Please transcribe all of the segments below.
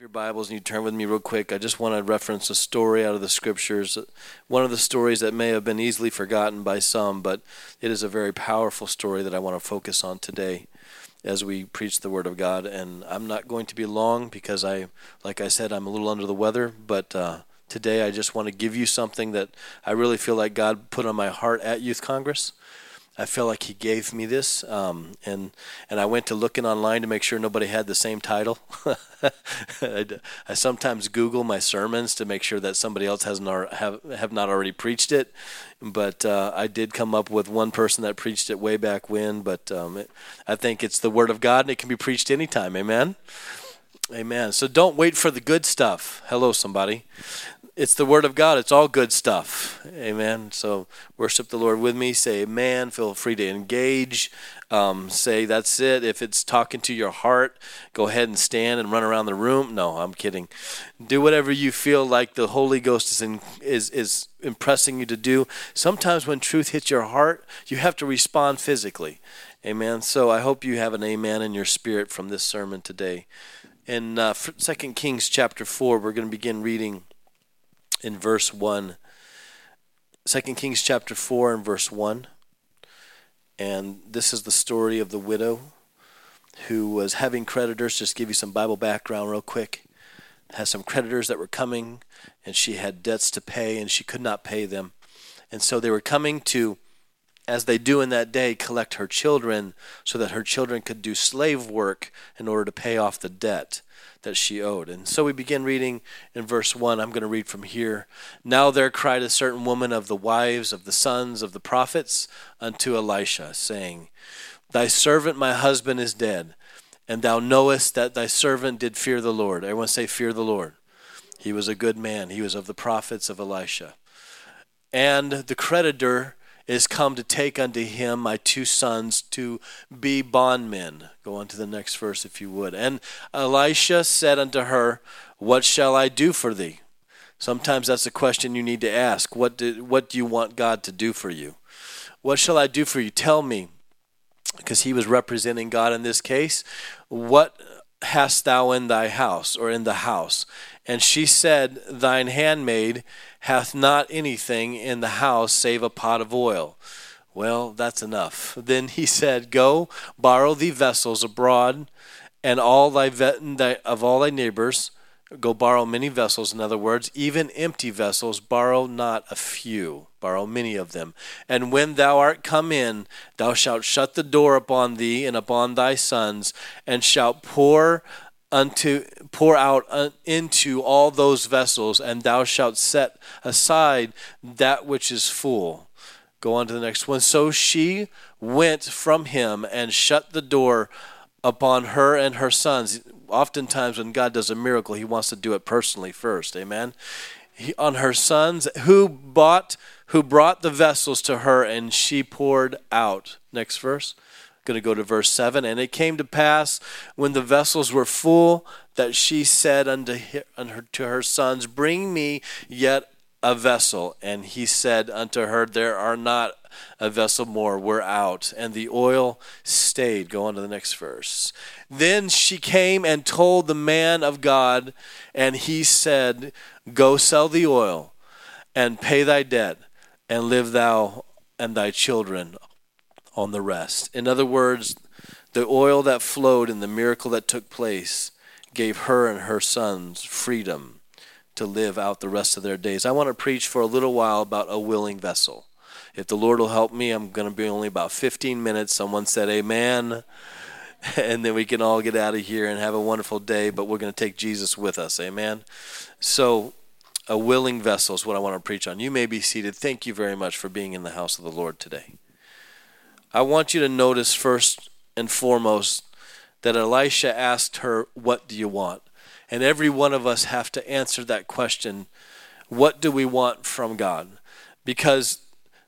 your Bibles and you turn with me real quick, I just want to reference a story out of the scriptures. One of the stories that may have been easily forgotten by some, but it is a very powerful story that I want to focus on today as we preach the Word of God. And I'm not going to be long because I, like I said, I'm a little under the weather, but uh, today I just want to give you something that I really feel like God put on my heart at Youth Congress. I feel like he gave me this, um, and and I went to looking online to make sure nobody had the same title. I, I, sometimes Google my sermons to make sure that somebody else hasn't have have not already preached it, but uh, I did come up with one person that preached it way back when. But um, it, I think it's the Word of God, and it can be preached anytime. Amen. Amen. So don't wait for the good stuff. Hello, somebody it's the word of God. It's all good stuff. Amen. So worship the Lord with me. Say amen. Feel free to engage. Um, say that's it. If it's talking to your heart, go ahead and stand and run around the room. No, I'm kidding. Do whatever you feel like the Holy Ghost is in, is is impressing you to do. Sometimes when truth hits your heart, you have to respond physically. Amen. So I hope you have an amen in your spirit from this sermon today. In uh, 2 Kings chapter 4, we're going to begin reading in verse 1. 2 Kings chapter 4 and verse 1. And this is the story of the widow who was having creditors. Just give you some Bible background real quick. Has some creditors that were coming, and she had debts to pay, and she could not pay them. And so they were coming to, as they do in that day, collect her children so that her children could do slave work in order to pay off the debt that she owed. And so we begin reading in verse 1. I'm going to read from here. Now there cried a certain woman of the wives of the sons of the prophets unto Elisha, saying, Thy servant my husband is dead, and thou knowest that thy servant did fear the Lord. Everyone say, Fear the Lord. He was a good man. He was of the prophets of Elisha. And the creditor is come to take unto him my two sons to be bondmen. Go on to the next verse, if you would. And Elisha said unto her, What shall I do for thee? Sometimes that's a question you need to ask. What do, what do you want God to do for you? What shall I do for you? Tell me. Because he was representing God in this case. What hast thou in thy house, or in the house? And she said, Thine handmaid hath not anything in the house save a pot of oil. Well, that's enough. Then he said, Go, borrow thee vessels abroad, and all thy, of all thy neighbors, go borrow many vessels. In other words, even empty vessels, borrow not a few, borrow many of them. And when thou art come in, thou shalt shut the door upon thee and upon thy sons, and shalt pour unto pour out uh, into all those vessels, and thou shalt set aside that which is full. Go on to the next one. So she went from him and shut the door upon her and her sons. Oftentimes, when God does a miracle, He wants to do it personally first. Amen. He, on her sons, who bought, who brought the vessels to her, and she poured out. Next verse going to go to verse 7. And it came to pass when the vessels were full that she said unto her, unto to her sons, Bring me yet a vessel. And he said unto her, There are not a vessel more. We're out. And the oil stayed. Go on to the next verse. Then she came and told the man of God, and he said, Go sell the oil and pay thy debt, and live thou and thy children on the rest. In other words, the oil that flowed in the miracle that took place gave her and her sons freedom to live out the rest of their days. I want to preach for a little while about a willing vessel. If the Lord will help me, I'm going to be only about 15 minutes. Someone said, Amen. And then we can all get out of here and have a wonderful day, but we're going to take Jesus with us. Amen. So, a willing vessel is what I want to preach on. You may be seated. Thank you very much for being in the house of the Lord today. I want you to notice first and foremost that Elisha asked her, What do you want? And every one of us have to answer that question What do we want from God? Because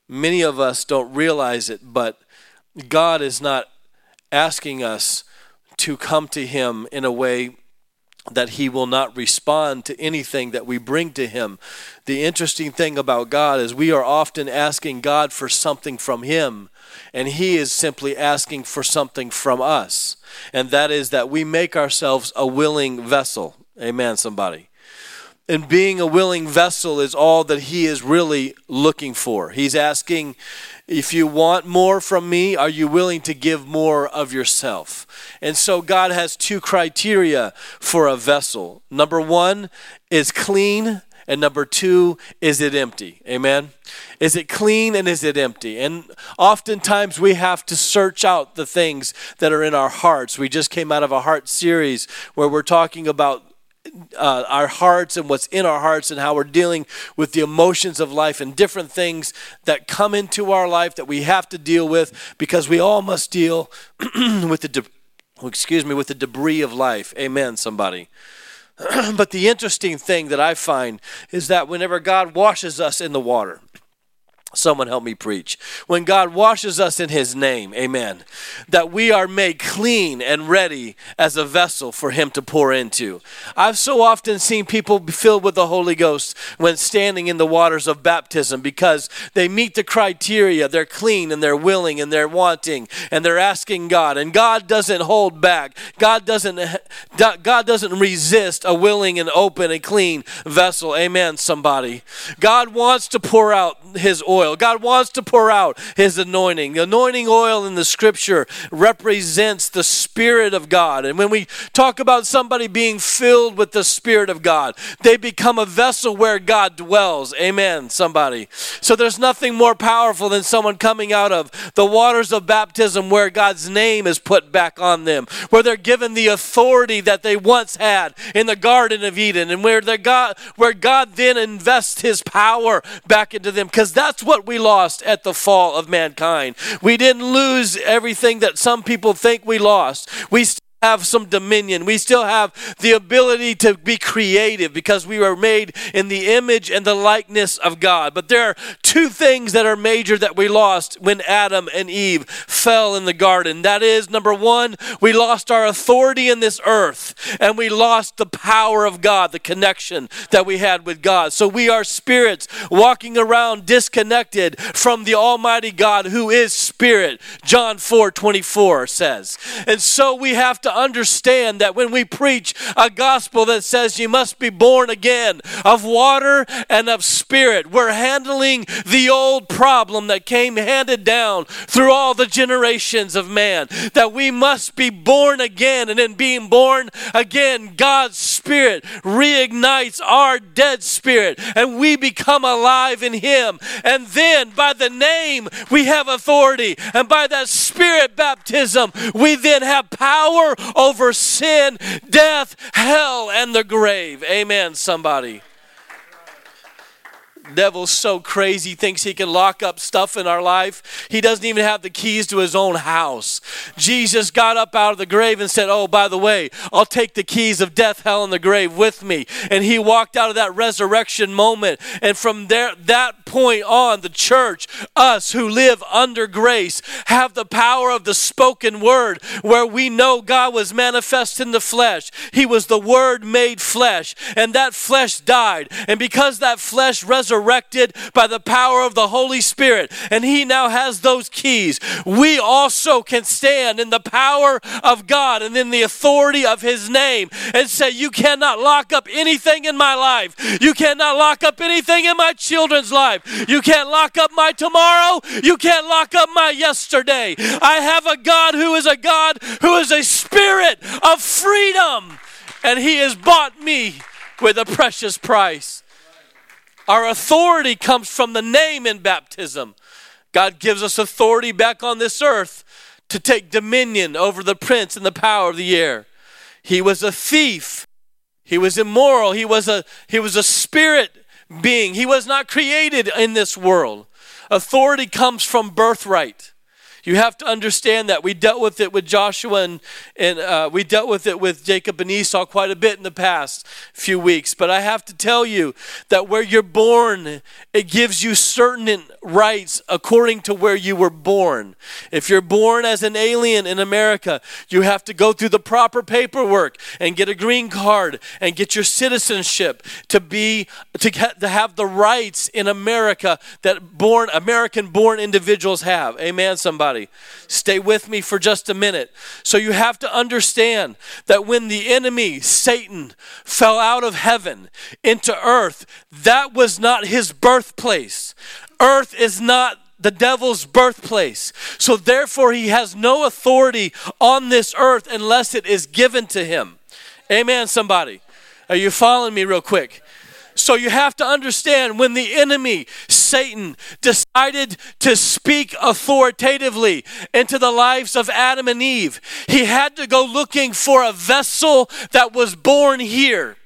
many of us don't realize it, but God is not asking us to come to Him in a way that he will not respond to anything that we bring to him. The interesting thing about God is we are often asking God for something from him, and he is simply asking for something from us. And that is that we make ourselves a willing vessel. Amen, somebody. And being a willing vessel is all that he is really looking for. He's asking, if you want more from me, are you willing to give more of yourself? And so God has two criteria for a vessel. Number one is clean, and number two, is it empty? Amen. Is it clean and is it empty? And oftentimes we have to search out the things that are in our hearts. We just came out of a heart series where we're talking about uh, our hearts and what's in our hearts and how we're dealing with the emotions of life and different things that come into our life that we have to deal with because we all must deal with the de- excuse me with the debris of life. Amen somebody. But the interesting thing that i find is that whenever god washes us in the water Someone help me preach. When God washes us in His name, amen, that we are made clean and ready as a vessel for Him to pour into. I've so often seen people filled with the Holy Ghost when standing in the waters of baptism because they meet the criteria. They're clean and they're willing and they're wanting and they're asking God. And God doesn't hold back, God doesn't, God doesn't resist a willing and open and clean vessel. Amen, somebody. God wants to pour out His oil oil. God wants to pour out his anointing. The anointing oil in the scripture represents the Spirit of God. And when we talk about somebody being filled with the Spirit of God, they become a vessel where God dwells. Amen, somebody. So there's nothing more powerful than someone coming out of the waters of baptism where God's name is put back on them, where they're given the authority that they once had in the Garden of Eden, and where, God, where God then invests his power back into them. Because that's what we lost at the fall of mankind. We didn't lose everything that some people think we lost. We have some dominion. We still have the ability to be creative because we were made in the image and the likeness of God. But there are two things that are major that we lost when Adam and Eve fell in the garden. That is, number one, we lost our authority in this earth and we lost the power of God, the connection that we had with God. So we are spirits walking around disconnected from the Almighty God who is spirit. John 4 24 says. And so we have to understand that when we preach a gospel that says you must be born again of water and of spirit, we're handling the old problem that came handed down through all the generations of man. That we must be born again, and in being born again, God's spirit reignites our dead spirit, and we become alive in Him. And then by the name, we have authority, and by that spirit baptism, we then have power over sin, death, hell, and the grave. Amen, somebody devil's so crazy, thinks he can lock up stuff in our life. He doesn't even have the keys to his own house. Jesus got up out of the grave and said, Oh, by the way, I'll take the keys of death, hell, and the grave with me. And he walked out of that resurrection moment. And from there, that point on, the church, us who live under grace, have the power of the spoken word where we know God was manifest in the flesh. He was the word made flesh. And that flesh died. And because that flesh resurrected, resurrected by the power of the Holy Spirit, and He now has those keys, we also can stand in the power of God and in the authority of His name and say, You cannot lock up anything in my life. You cannot lock up anything in my children's life. You can't lock up my tomorrow. You can't lock up my yesterday. I have a God who is a God who is a spirit of freedom, and He has bought me with a precious price. Our authority comes from the name in baptism. God gives us authority back on this earth to take dominion over the prince and the power of the air. He was a thief. He was immoral. He was a he was a spirit being. He was not created in this world. Authority comes from birthright. You have to understand that we dealt with it with Joshua and, and uh, we dealt with it with Jacob and Esau quite a bit in the past few weeks. But I have to tell you that where you're born, it gives you certain rights according to where you were born. If you're born as an alien in America, you have to go through the proper paperwork and get a green card and get your citizenship to be to, get, to have the rights in America that born American born individuals have. Amen. Somebody. somebody? Stay with me for just a minute. So you have to understand that when the enemy, Satan, fell out of heaven into earth, that was not his birthplace. Earth is not the devil's birthplace. So therefore, he has no authority on this earth unless it is given to him. Amen, somebody. Are you following me real quick? So you have to understand when the enemy, Satan, decided to speak authoritatively into the lives of Adam and Eve, he had to go looking for a vessel that was born here.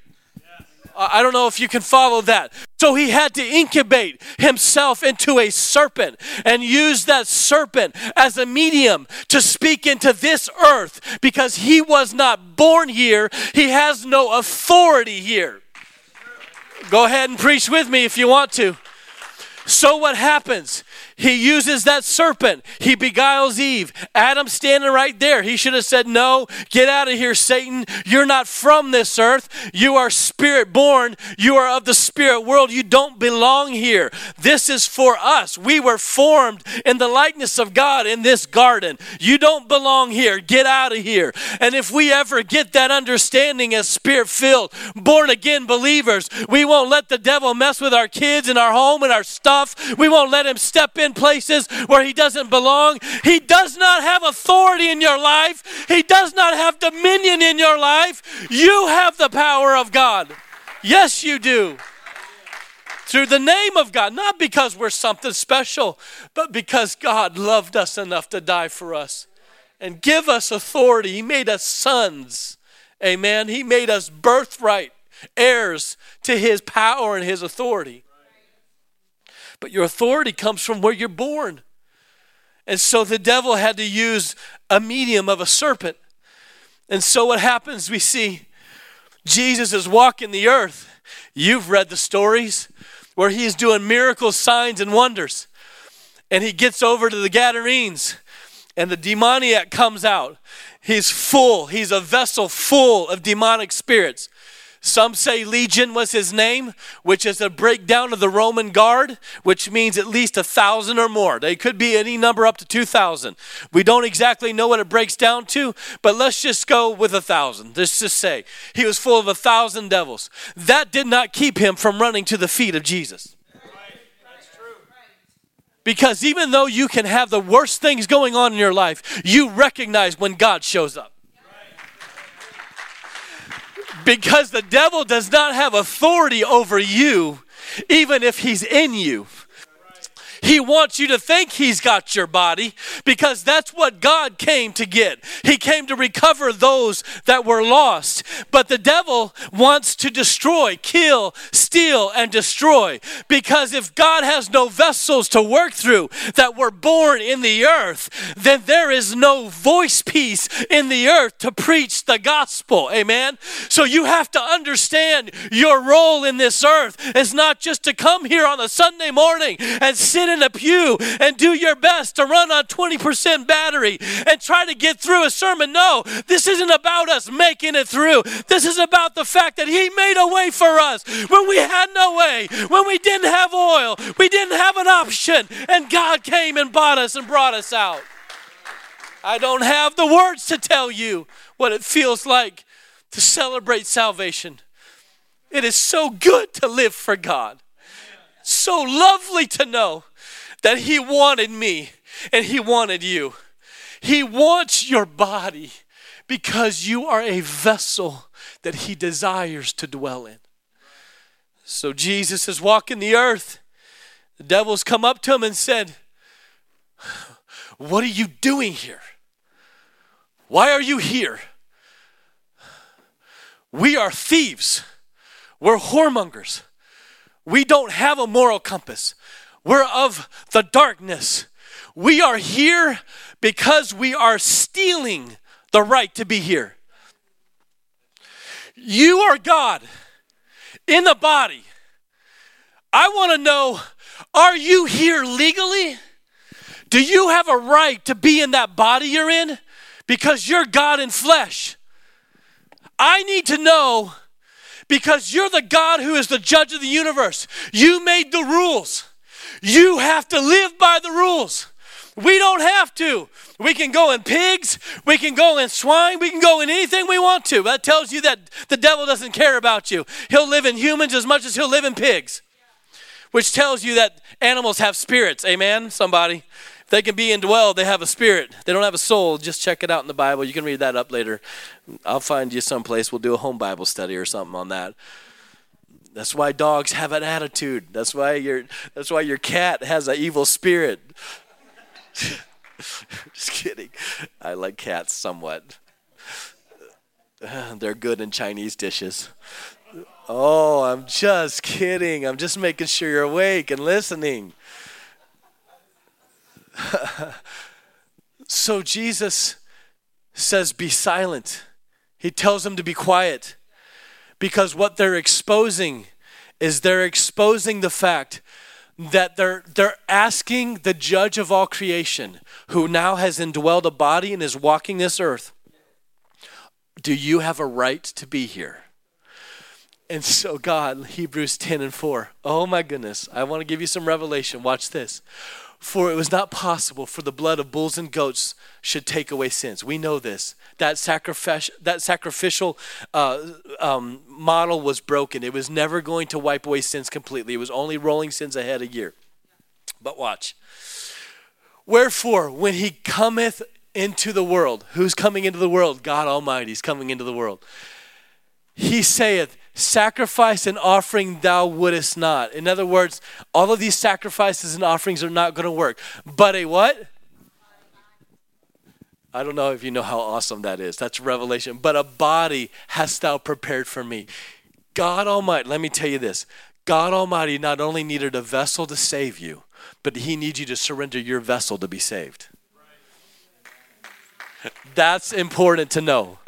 I don't know if you can follow that. So he had to incubate himself into a serpent and use that serpent as a medium to speak into this earth because he was not born here. He has no authority here. Go ahead and preach with me if you want to. So what happens? He uses that serpent. He beguiles Eve. Adam standing right there. He should have said, No, get out of here, Satan. You're not from this earth. You are spirit born. You are of the spirit world. You don't belong here. This is for us. We were formed in the likeness of God in this garden. You don't belong here. Get out of here. And if we ever get that understanding as spirit filled, born again believers, we won't let the devil mess with our kids and our home and our stuff. We won't let him step in in places where he doesn't belong. He does not have authority in your life, he does not have dominion in your life. You have the power of God. Yes, you do. Through the name of God, not because we're something special, but because God loved us enough to die for us and give us authority. He made us sons. Amen. He made us birthright heirs to his power and his authority but your authority comes from where you're born. And so the devil had to use a medium of a serpent. And so what happens, we see Jesus is walking the earth. You've read the stories where he's doing miracles, signs, and wonders. And he gets over to the Gadarenes, and the demoniac comes out. He's full, he's a vessel full of demonic spirits. Some say Legion was his name, which is a breakdown of the Roman guard, which means at least a thousand or more. They could be any number up to 2,000. We don't exactly know what it breaks down to, but let's just go with a thousand. Let's just say he was full of a thousand devils. That did not keep him from running to the feet of Jesus. Because even though you can have the worst things going on in your life, you recognize when God shows up. Because the devil does not have authority over you, even if he's in you. He wants you to think he's got your body because that's what God came to get. He came to recover those that were lost. But the devil wants to destroy, kill, steal, and destroy because if God has no vessels to work through that were born in the earth, then there is no voice piece in the earth to preach the gospel. Amen. So you have to understand your role in this earth is not just to come here on a Sunday morning and sit in a pew and do your best to run on 20% battery and try to get through a sermon. No, this isn't about us making it through. This is about the fact that He made a way for us when we had no way, when we didn't have oil, we didn't have an option, and God came and bought us and brought us out. I don't have the words to tell you what it feels like to celebrate salvation. It is so good to live for God. So lovely to know that He wanted me and He wanted you. He wants your body because you are a vessel that He desires to dwell in. So Jesus is walking the earth. The devil's come up to him and said, What are you doing here? Why are you here? We are thieves. We're whoremongers. We don't have a moral compass. We're of the darkness. We are here because we are stealing the right to be here. You are God in the body. I want to know are you here legally? Do you have a right to be in that body you're in? Because you're God in flesh. I need to know because you're the God who is the judge of the universe. You made the rules. You have to live by the rules. We don't have to. We can go in pigs, we can go in swine, we can go in anything we want to. That tells you that the devil doesn't care about you. He'll live in humans as much as he'll live in pigs, which tells you that animals have spirits. Amen, somebody? If they can be indwelled, they have a spirit. They don't have a soul. Just check it out in the Bible. You can read that up later. I'll find you someplace. We'll do a home Bible study or something on that. That's why dogs have an attitude. That's why your that's why your cat has an evil spirit. Just kidding. I like cats somewhat. They're good in Chinese dishes. Oh, I'm just kidding. I'm just making sure you're awake and listening. so Jesus says, Be silent. He tells them to be quiet because what they're exposing is they're exposing the fact that they're they're asking the judge of all creation who now has indwelled a body and is walking this earth do you have a right to be here? And so god hebrews 10 and 4 oh my goodness i want to give you some revelation. Watch this for it was not possible for the blood of bulls and goats should take away sins. We know this. That, that sacrificial uh, um, model was broken. It was never going to wipe away sins completely. It was only rolling sins ahead a year. But watch. Wherefore, when he cometh into the world, who's coming into the world? God Almighty is coming into the world. He saith, sacrifice and offering thou wouldest not. In other words, all of these sacrifices and offerings are not going to work. But a what? I don't know if you know how awesome that is. That's revelation. But a body hast thou prepared for me. God Almighty, let me tell you this God Almighty not only needed a vessel to save you, but He needs you to surrender your vessel to be saved. That's important to know.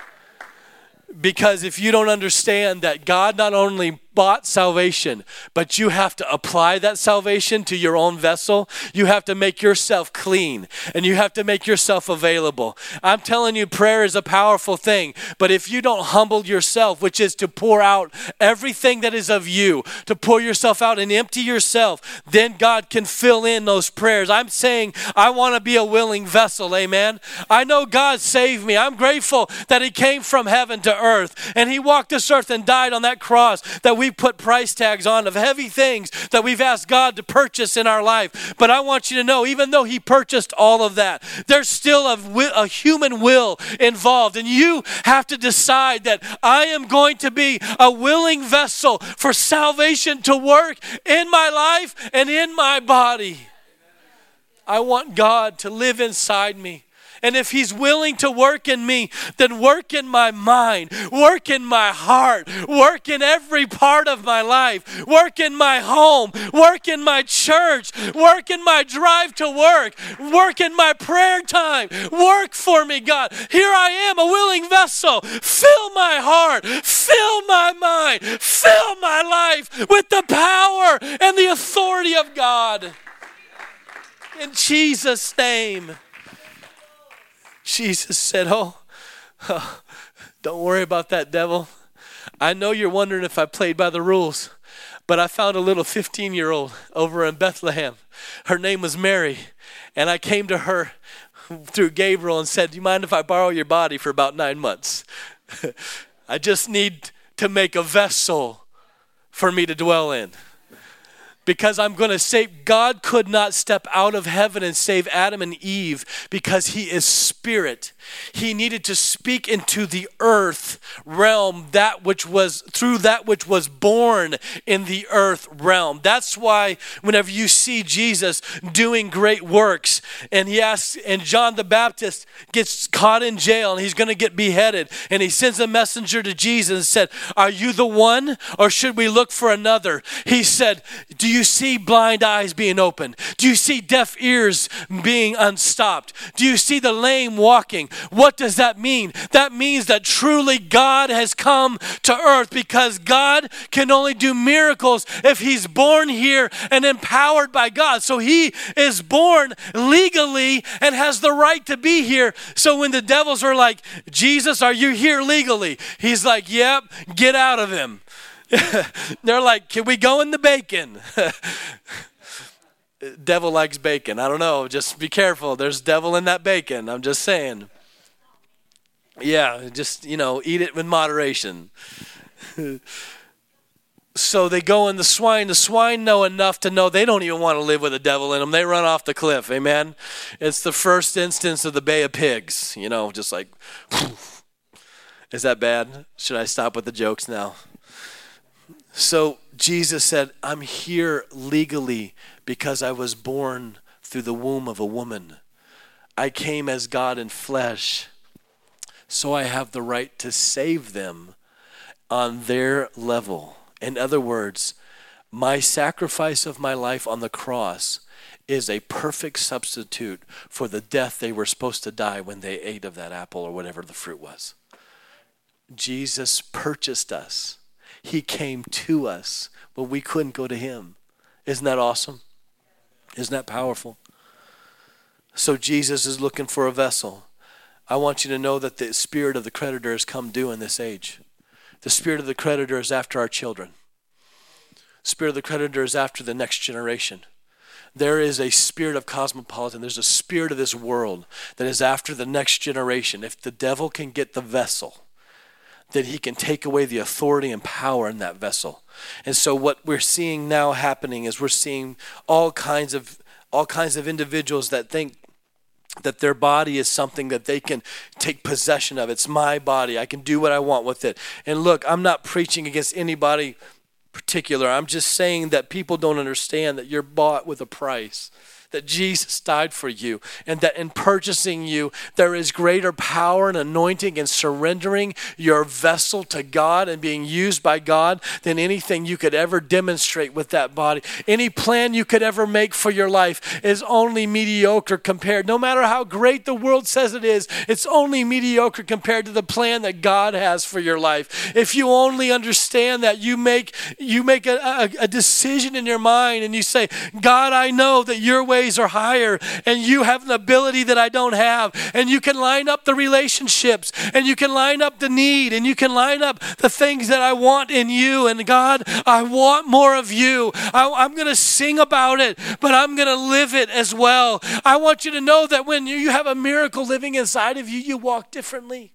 Because if you don't understand that God not only bought salvation, but you have to apply that salvation to your own vessel. You have to make yourself clean and you have to make yourself available. I'm telling you, prayer is a powerful thing, but if you don't humble yourself, which is to pour out everything that is of you, to pour yourself out and empty yourself, then God can fill in those prayers. I'm saying I want to be a willing vessel, amen. I know God saved me. I'm grateful that He came from heaven to earth and He walked this earth and died on that cross that we we put price tags on of heavy things that we've asked God to purchase in our life. But I want you to know, even though He purchased all of that, there's still a, a human will involved. And you have to decide that I am going to be a willing vessel for salvation to work in my life and in my body. I want God to live inside me. And if He's willing to work in me, then work in my mind, work in my heart, work in every part of my life, work in my home, work in my church, work in my drive to work, work in my prayer time. Work for me, God. Here I am, a willing vessel. Fill my heart, fill my mind, fill my life with the power and the authority of God. In Jesus' name. Jesus said, oh, oh, don't worry about that, devil. I know you're wondering if I played by the rules, but I found a little 15 year old over in Bethlehem. Her name was Mary, and I came to her through Gabriel and said, Do you mind if I borrow your body for about nine months? I just need to make a vessel for me to dwell in because I'm going to say God could not step out of heaven and save Adam and Eve because he is spirit. He needed to speak into the earth realm that which was through that which was born in the earth realm. That's why whenever you see Jesus doing great works and he asks and John the Baptist gets caught in jail and he's going to get beheaded and he sends a messenger to Jesus and said, "Are you the one or should we look for another?" He said, "Do you you see blind eyes being opened? Do you see deaf ears being unstopped? Do you see the lame walking? What does that mean? That means that truly God has come to earth because God can only do miracles if he's born here and empowered by God. So he is born legally and has the right to be here. So when the devils are like, Jesus, are you here legally? He's like, yep, get out of him. They're like, can we go in the bacon? devil likes bacon. I don't know. Just be careful. There's devil in that bacon. I'm just saying. Yeah, just, you know, eat it with moderation. so they go in the swine. The swine know enough to know they don't even want to live with a devil in them. They run off the cliff. Amen. It's the first instance of the Bay of Pigs, you know, just like, is that bad? Should I stop with the jokes now? So Jesus said, I'm here legally because I was born through the womb of a woman. I came as God in flesh, so I have the right to save them on their level. In other words, my sacrifice of my life on the cross is a perfect substitute for the death they were supposed to die when they ate of that apple or whatever the fruit was. Jesus purchased us. He came to us, but we couldn't go to him. Isn't that awesome? Isn't that powerful? So Jesus is looking for a vessel. I want you to know that the spirit of the creditor has come due in this age. The spirit of the creditor is after our children. Spirit of the creditor is after the next generation. There is a spirit of cosmopolitan. There's a spirit of this world that is after the next generation. If the devil can get the vessel, that he can take away the authority and power in that vessel. And so what we're seeing now happening is we're seeing all kinds of all kinds of individuals that think that their body is something that they can take possession of. It's my body. I can do what I want with it. And look, I'm not preaching against anybody particular. I'm just saying that people don't understand that you're bought with a price that Jesus died for you, and that in purchasing you, there is greater power and anointing in surrendering your vessel to God and being used by God than anything you could ever demonstrate with that body. Any plan you could ever make for your life is only mediocre compared, no matter how great the world says it is, it's only mediocre compared to the plan that God has for your life. If you only understand that, you make you make a, a, a decision in your mind and you say, God, I know that your way ways are higher and you have an ability that I don't have. And you can line up the relationships and you can line up the need and you can line up the things that I want in you. And God, I want more of you. I, am going to sing about it, but I'm going to live it as well. I want you to know that when you have a miracle living inside of you, you walk differently.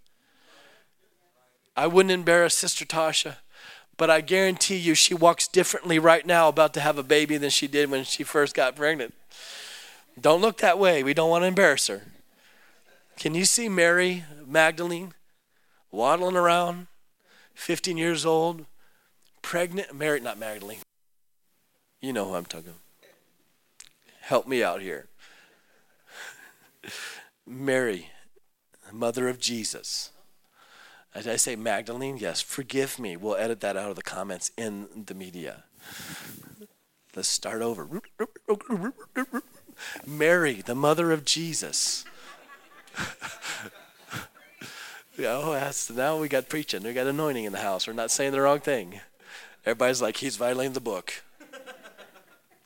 I wouldn't embarrass Sister Tasha but I guarantee you she walks differently right now about to have a baby than she did when she first got pregnant. Don't look that way. We don't want to embarrass her. Can you see Mary Magdalene waddling around, 15 years old, pregnant? Mary, not Magdalene. You know who I'm talking. about. Help me out here. Mary, mother of Jesus. Did I say Magdalene? Yes. Forgive me. We'll edit that out of the comments in the media. Let's start over. Mary, the mother of Jesus. oh, that's, now we got preaching. We got anointing in the house. We're not saying the wrong thing. Everybody's like, he's violating the book.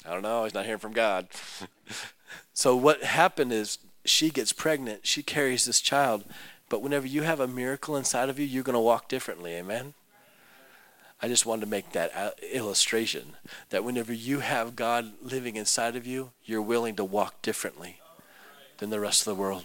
I don't know. He's not hearing from God. so what happened is she gets pregnant. She carries this child. But whenever you have a miracle inside of you, you're going to walk differently. Amen. I just wanted to make that uh, illustration that whenever you have God living inside of you, you're willing to walk differently than the rest of the world.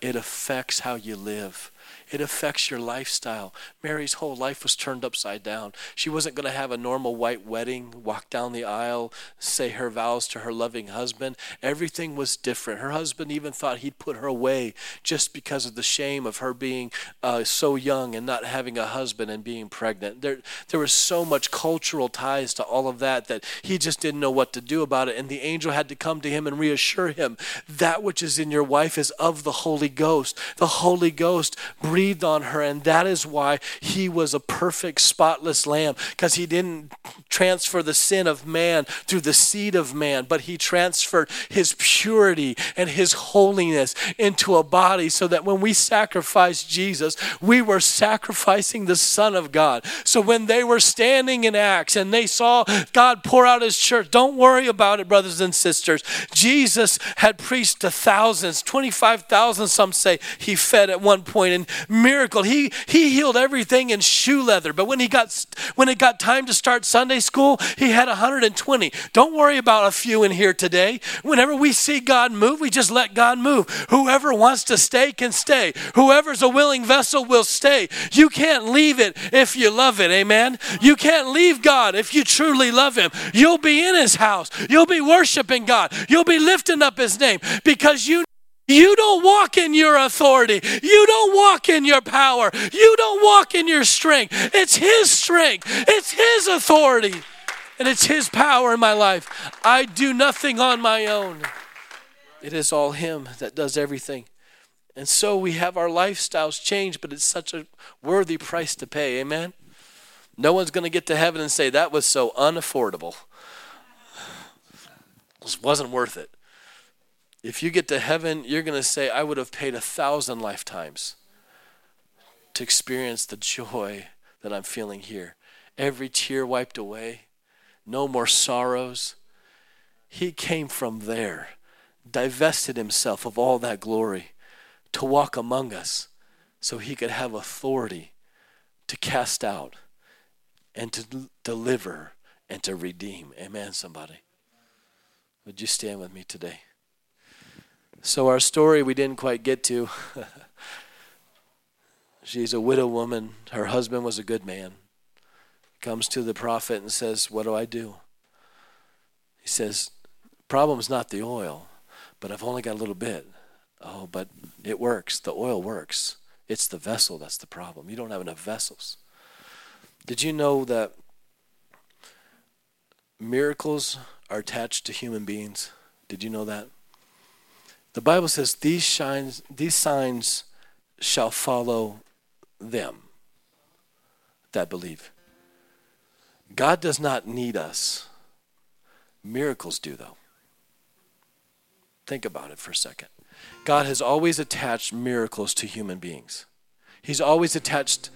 It affects how you live. It affects your lifestyle. Mary's whole life was turned upside down. She wasn't going to have a normal white wedding, walk down the aisle, say her vows to her loving husband. Everything was different. Her husband even thought he'd put her away just because of the shame of her being uh, so young and not having a husband and being pregnant. There, there was so much cultural ties to all of that that he just didn't know what to do about it. And the angel had to come to him and reassure him that which is in your wife is of the Holy Ghost. The Holy Ghost breathed on her, and that is why he was a perfect, spotless lamb, because he didn't transfer the sin of man through the seed of man, but he transferred his purity and his holiness into a body so that when we sacrificed Jesus, we were sacrificing the Son of God. So when they were standing in Acts and they saw God pour out his church, don't worry about it, brothers and sisters. Jesus had preached to thousands, 25,000, some say he fed at one point, and miracle. He he healed everything in shoe leather. But when he got when it got time to start Sunday school, he had 120. Don't worry about a few in here today. Whenever we see God move, we just let God move. Whoever wants to stay can stay. Whoever's a willing vessel will stay. You can't leave it if you love it. Amen. You can't leave God if you truly love him. You'll be in his house. You'll be worshiping God. You'll be lifting up his name because you you don't walk in your authority. You don't walk in your power. You don't walk in your strength. It's His strength, it's His authority, and it's His power in my life. I do nothing on my own. It is all Him that does everything. And so we have our lifestyles changed, but it's such a worthy price to pay. Amen? No one's going to get to heaven and say, that was so unaffordable. It wasn't worth it. If you get to heaven, you're going to say, I would have paid a thousand lifetimes to experience the joy that I'm feeling here. Every tear wiped away, no more sorrows. He came from there, divested himself of all that glory to walk among us so he could have authority to cast out and to deliver and to redeem. Amen, somebody. Would you stand with me today? So, our story we didn't quite get to. She's a widow woman. Her husband was a good man. Comes to the prophet and says, What do I do? He says, Problem's not the oil, but I've only got a little bit. Oh, but it works. The oil works. It's the vessel that's the problem. You don't have enough vessels. Did you know that miracles are attached to human beings? Did you know that? The Bible says these these signs shall follow them that believe. God does not need us. Miracles do though. Think about it for a second. God has always attached miracles to human beings. He's always attached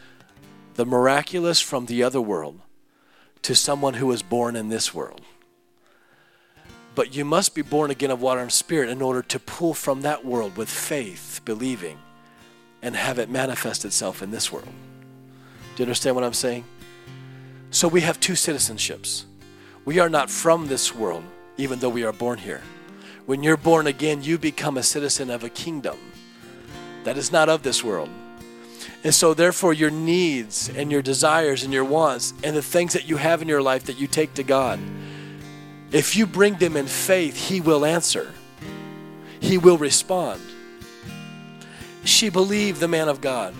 the miraculous from the other world to someone who was born in this world. But you must be born again of water and spirit in order to pull from that world with faith, believing, and have it manifest itself in this world. Do you understand what I'm saying? So we have two citizenships. We are not from this world, even though we are born here. When you're born again, you become a citizen of a kingdom that is not of this world. And so, therefore, your needs and your desires and your wants and the things that you have in your life that you take to God if you bring them in faith, He will answer, He will respond. She believed the man of God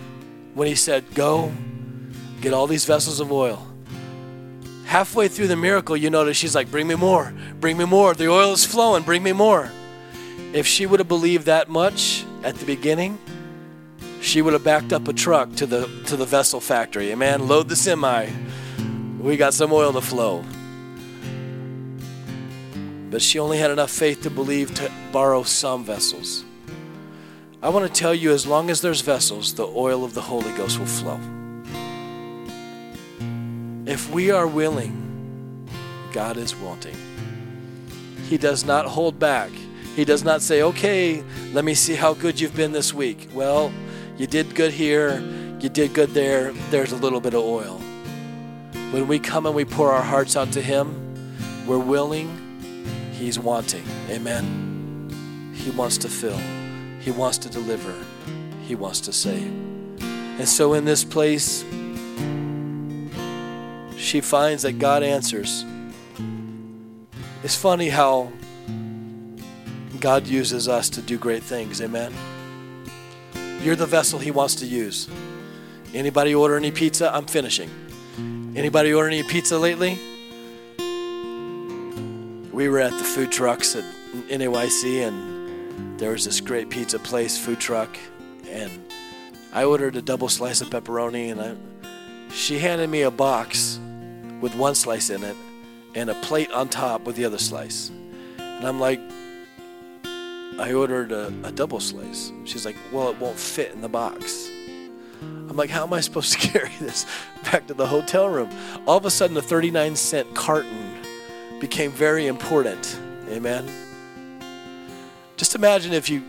when he said, Go, get all these vessels of oil. Halfway through the miracle, you notice she's like, Bring me more, bring me more. The oil is flowing, bring me more. If she would have believed that much at the beginning, she would have backed up a truck to the to the vessel factory. Amen. Load the semi. We got some oil to flow. But she only had enough faith to believe to borrow some vessels. I want to tell you as long as there's vessels, the oil of the Holy Ghost will flow. If we are willing, God is wanting. He does not hold back. He does not say, okay, let me see how good you've been this week. Well, you did good here, you did good there, there's a little bit of oil. When we come and we pour our hearts out to Him, we're willing He's wanting. Amen. He wants to fill, He wants to deliver, He wants to save. And so in this place, she finds that God answers. It's funny how God uses us to do great things. Amen. You're the vessel He wants to use. Anybody order any pizza? I'm finishing. Anybody order any pizza lately? We were at the food trucks at NAYC, and there was this great pizza place, food truck, and I ordered a double slice of pepperoni, and I, she handed me a box with one slice in it and a plate on top with the other slice. And I'm like, I ordered a, a double slice. She's like, well, it won't fit in the box. I'm like, how am I supposed to carry this back to the hotel room? All of a sudden, a 39 cent carton became very important. Amen. Just imagine if you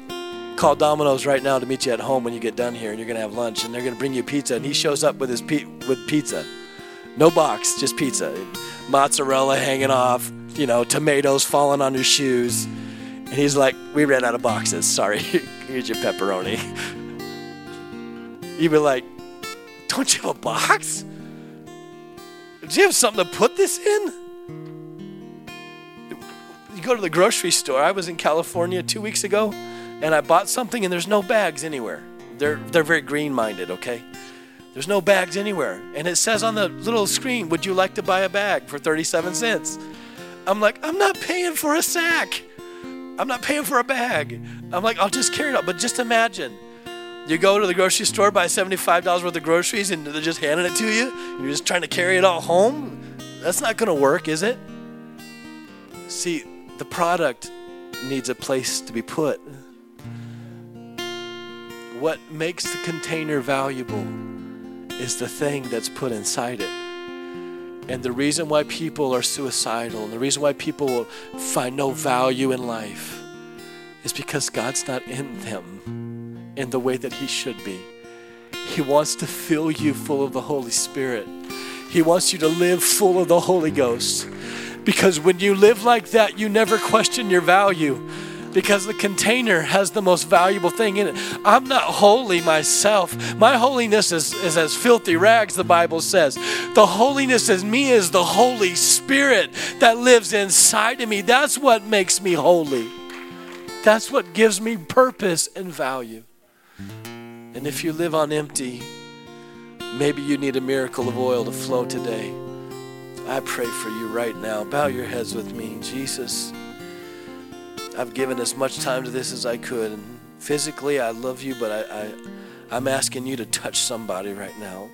call Domino's right now to meet you at home when you get done here and you're going to have lunch and they're going to bring you pizza and he shows up with his with pizza. No box, just pizza. Mozzarella hanging off, you know, tomatoes falling on your shoes. And he's like, We ran out of boxes. Sorry, here's your pepperoni. You'd be like, Don't you have a box? Do you have something to put this in? Go to the grocery store. I was in California two weeks ago and I bought something and there's no bags anywhere. They're, they're very green minded, okay? There's no bags anywhere. And it says on the little screen, Would you like to buy a bag for 37 cents? I'm like, I'm not paying for a sack. I'm not paying for a bag. I'm like, I'll just carry it up. But just imagine you go to the grocery store, buy $75 worth of groceries, and they're just handing it to you. You're just trying to carry it all home. That's not going to work, is it? See, the product needs a place to be put. What makes the container valuable is the thing that's put inside it. And the reason why people are suicidal and the reason why people find no value in life is because God's not in them in the way that He should be. He wants to fill you full of the Holy Spirit. He wants you to live full of the Holy Ghost. Because when you live like that, you never question your value because the container has the most valuable thing in it. I'm not holy myself. My holiness is, is as filthy rags, the Bible says. The holiness in me is the Holy Spirit that lives inside of me. That's what makes me holy. That's what gives me purpose and value. And if you live on empty, maybe you need a miracle of oil to flow today. I pray for you right now. Bow your heads with me, Jesus. I've given as much time to this as I could. And physically, I love you, but I, I, I'm asking you to touch somebody right now.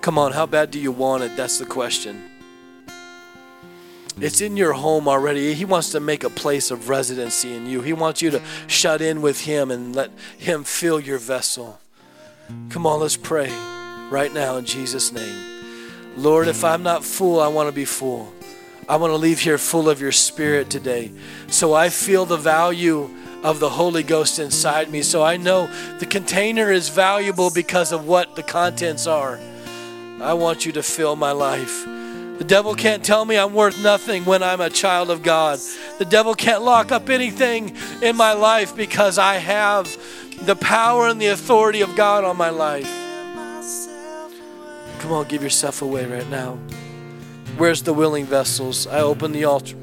Come on, how bad do you want it? That's the question. It's in your home already. He wants to make a place of residency in you. He wants you to shut in with Him and let Him fill your vessel. Come on, let's pray right now in Jesus' name. Lord, if I'm not full, I want to be full. I want to leave here full of your spirit today. So I feel the value of the Holy Ghost inside me. So I know the container is valuable because of what the contents are. I want you to fill my life. The devil can't tell me I'm worth nothing when I'm a child of God. The devil can't lock up anything in my life because I have the power and the authority of God on my life. Come on, give yourself away right now. Where's the willing vessels? I open the altar.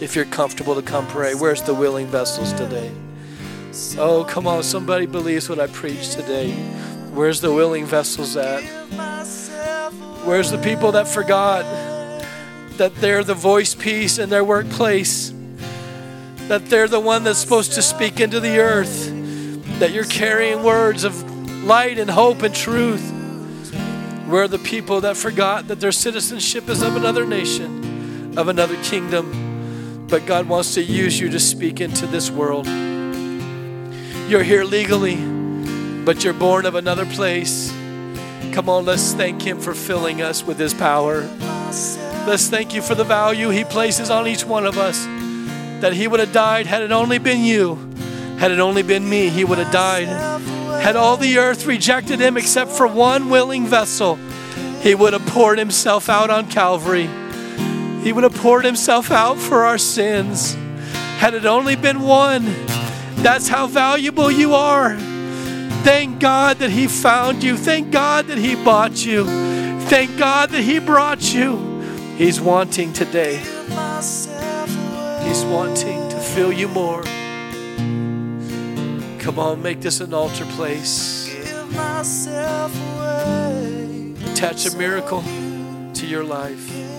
If you're comfortable to come pray, where's the willing vessels today? Oh, come on, somebody believes what I preach today. Where's the willing vessels at? Where's the people that forgot that they're the voice piece in their workplace? That they're the one that's supposed to speak into the earth? That you're carrying words of light and hope and truth? Where are the people that forgot that their citizenship is of another nation, of another kingdom? But God wants to use you to speak into this world. You're here legally, but you're born of another place. Come on, let's thank Him for filling us with His power. Let's thank you for the value He places on each one of us. That He would have died had it only been you, had it only been me, He would have died. Had all the earth rejected him except for one willing vessel, he would have poured himself out on Calvary. He would have poured himself out for our sins. Had it only been one, that's how valuable you are. Thank God that He found you. Thank God that He bought you. Thank God that He brought you. He's wanting today. He's wanting to fill you more. Come on, make this an altar place. Attach a miracle to your life.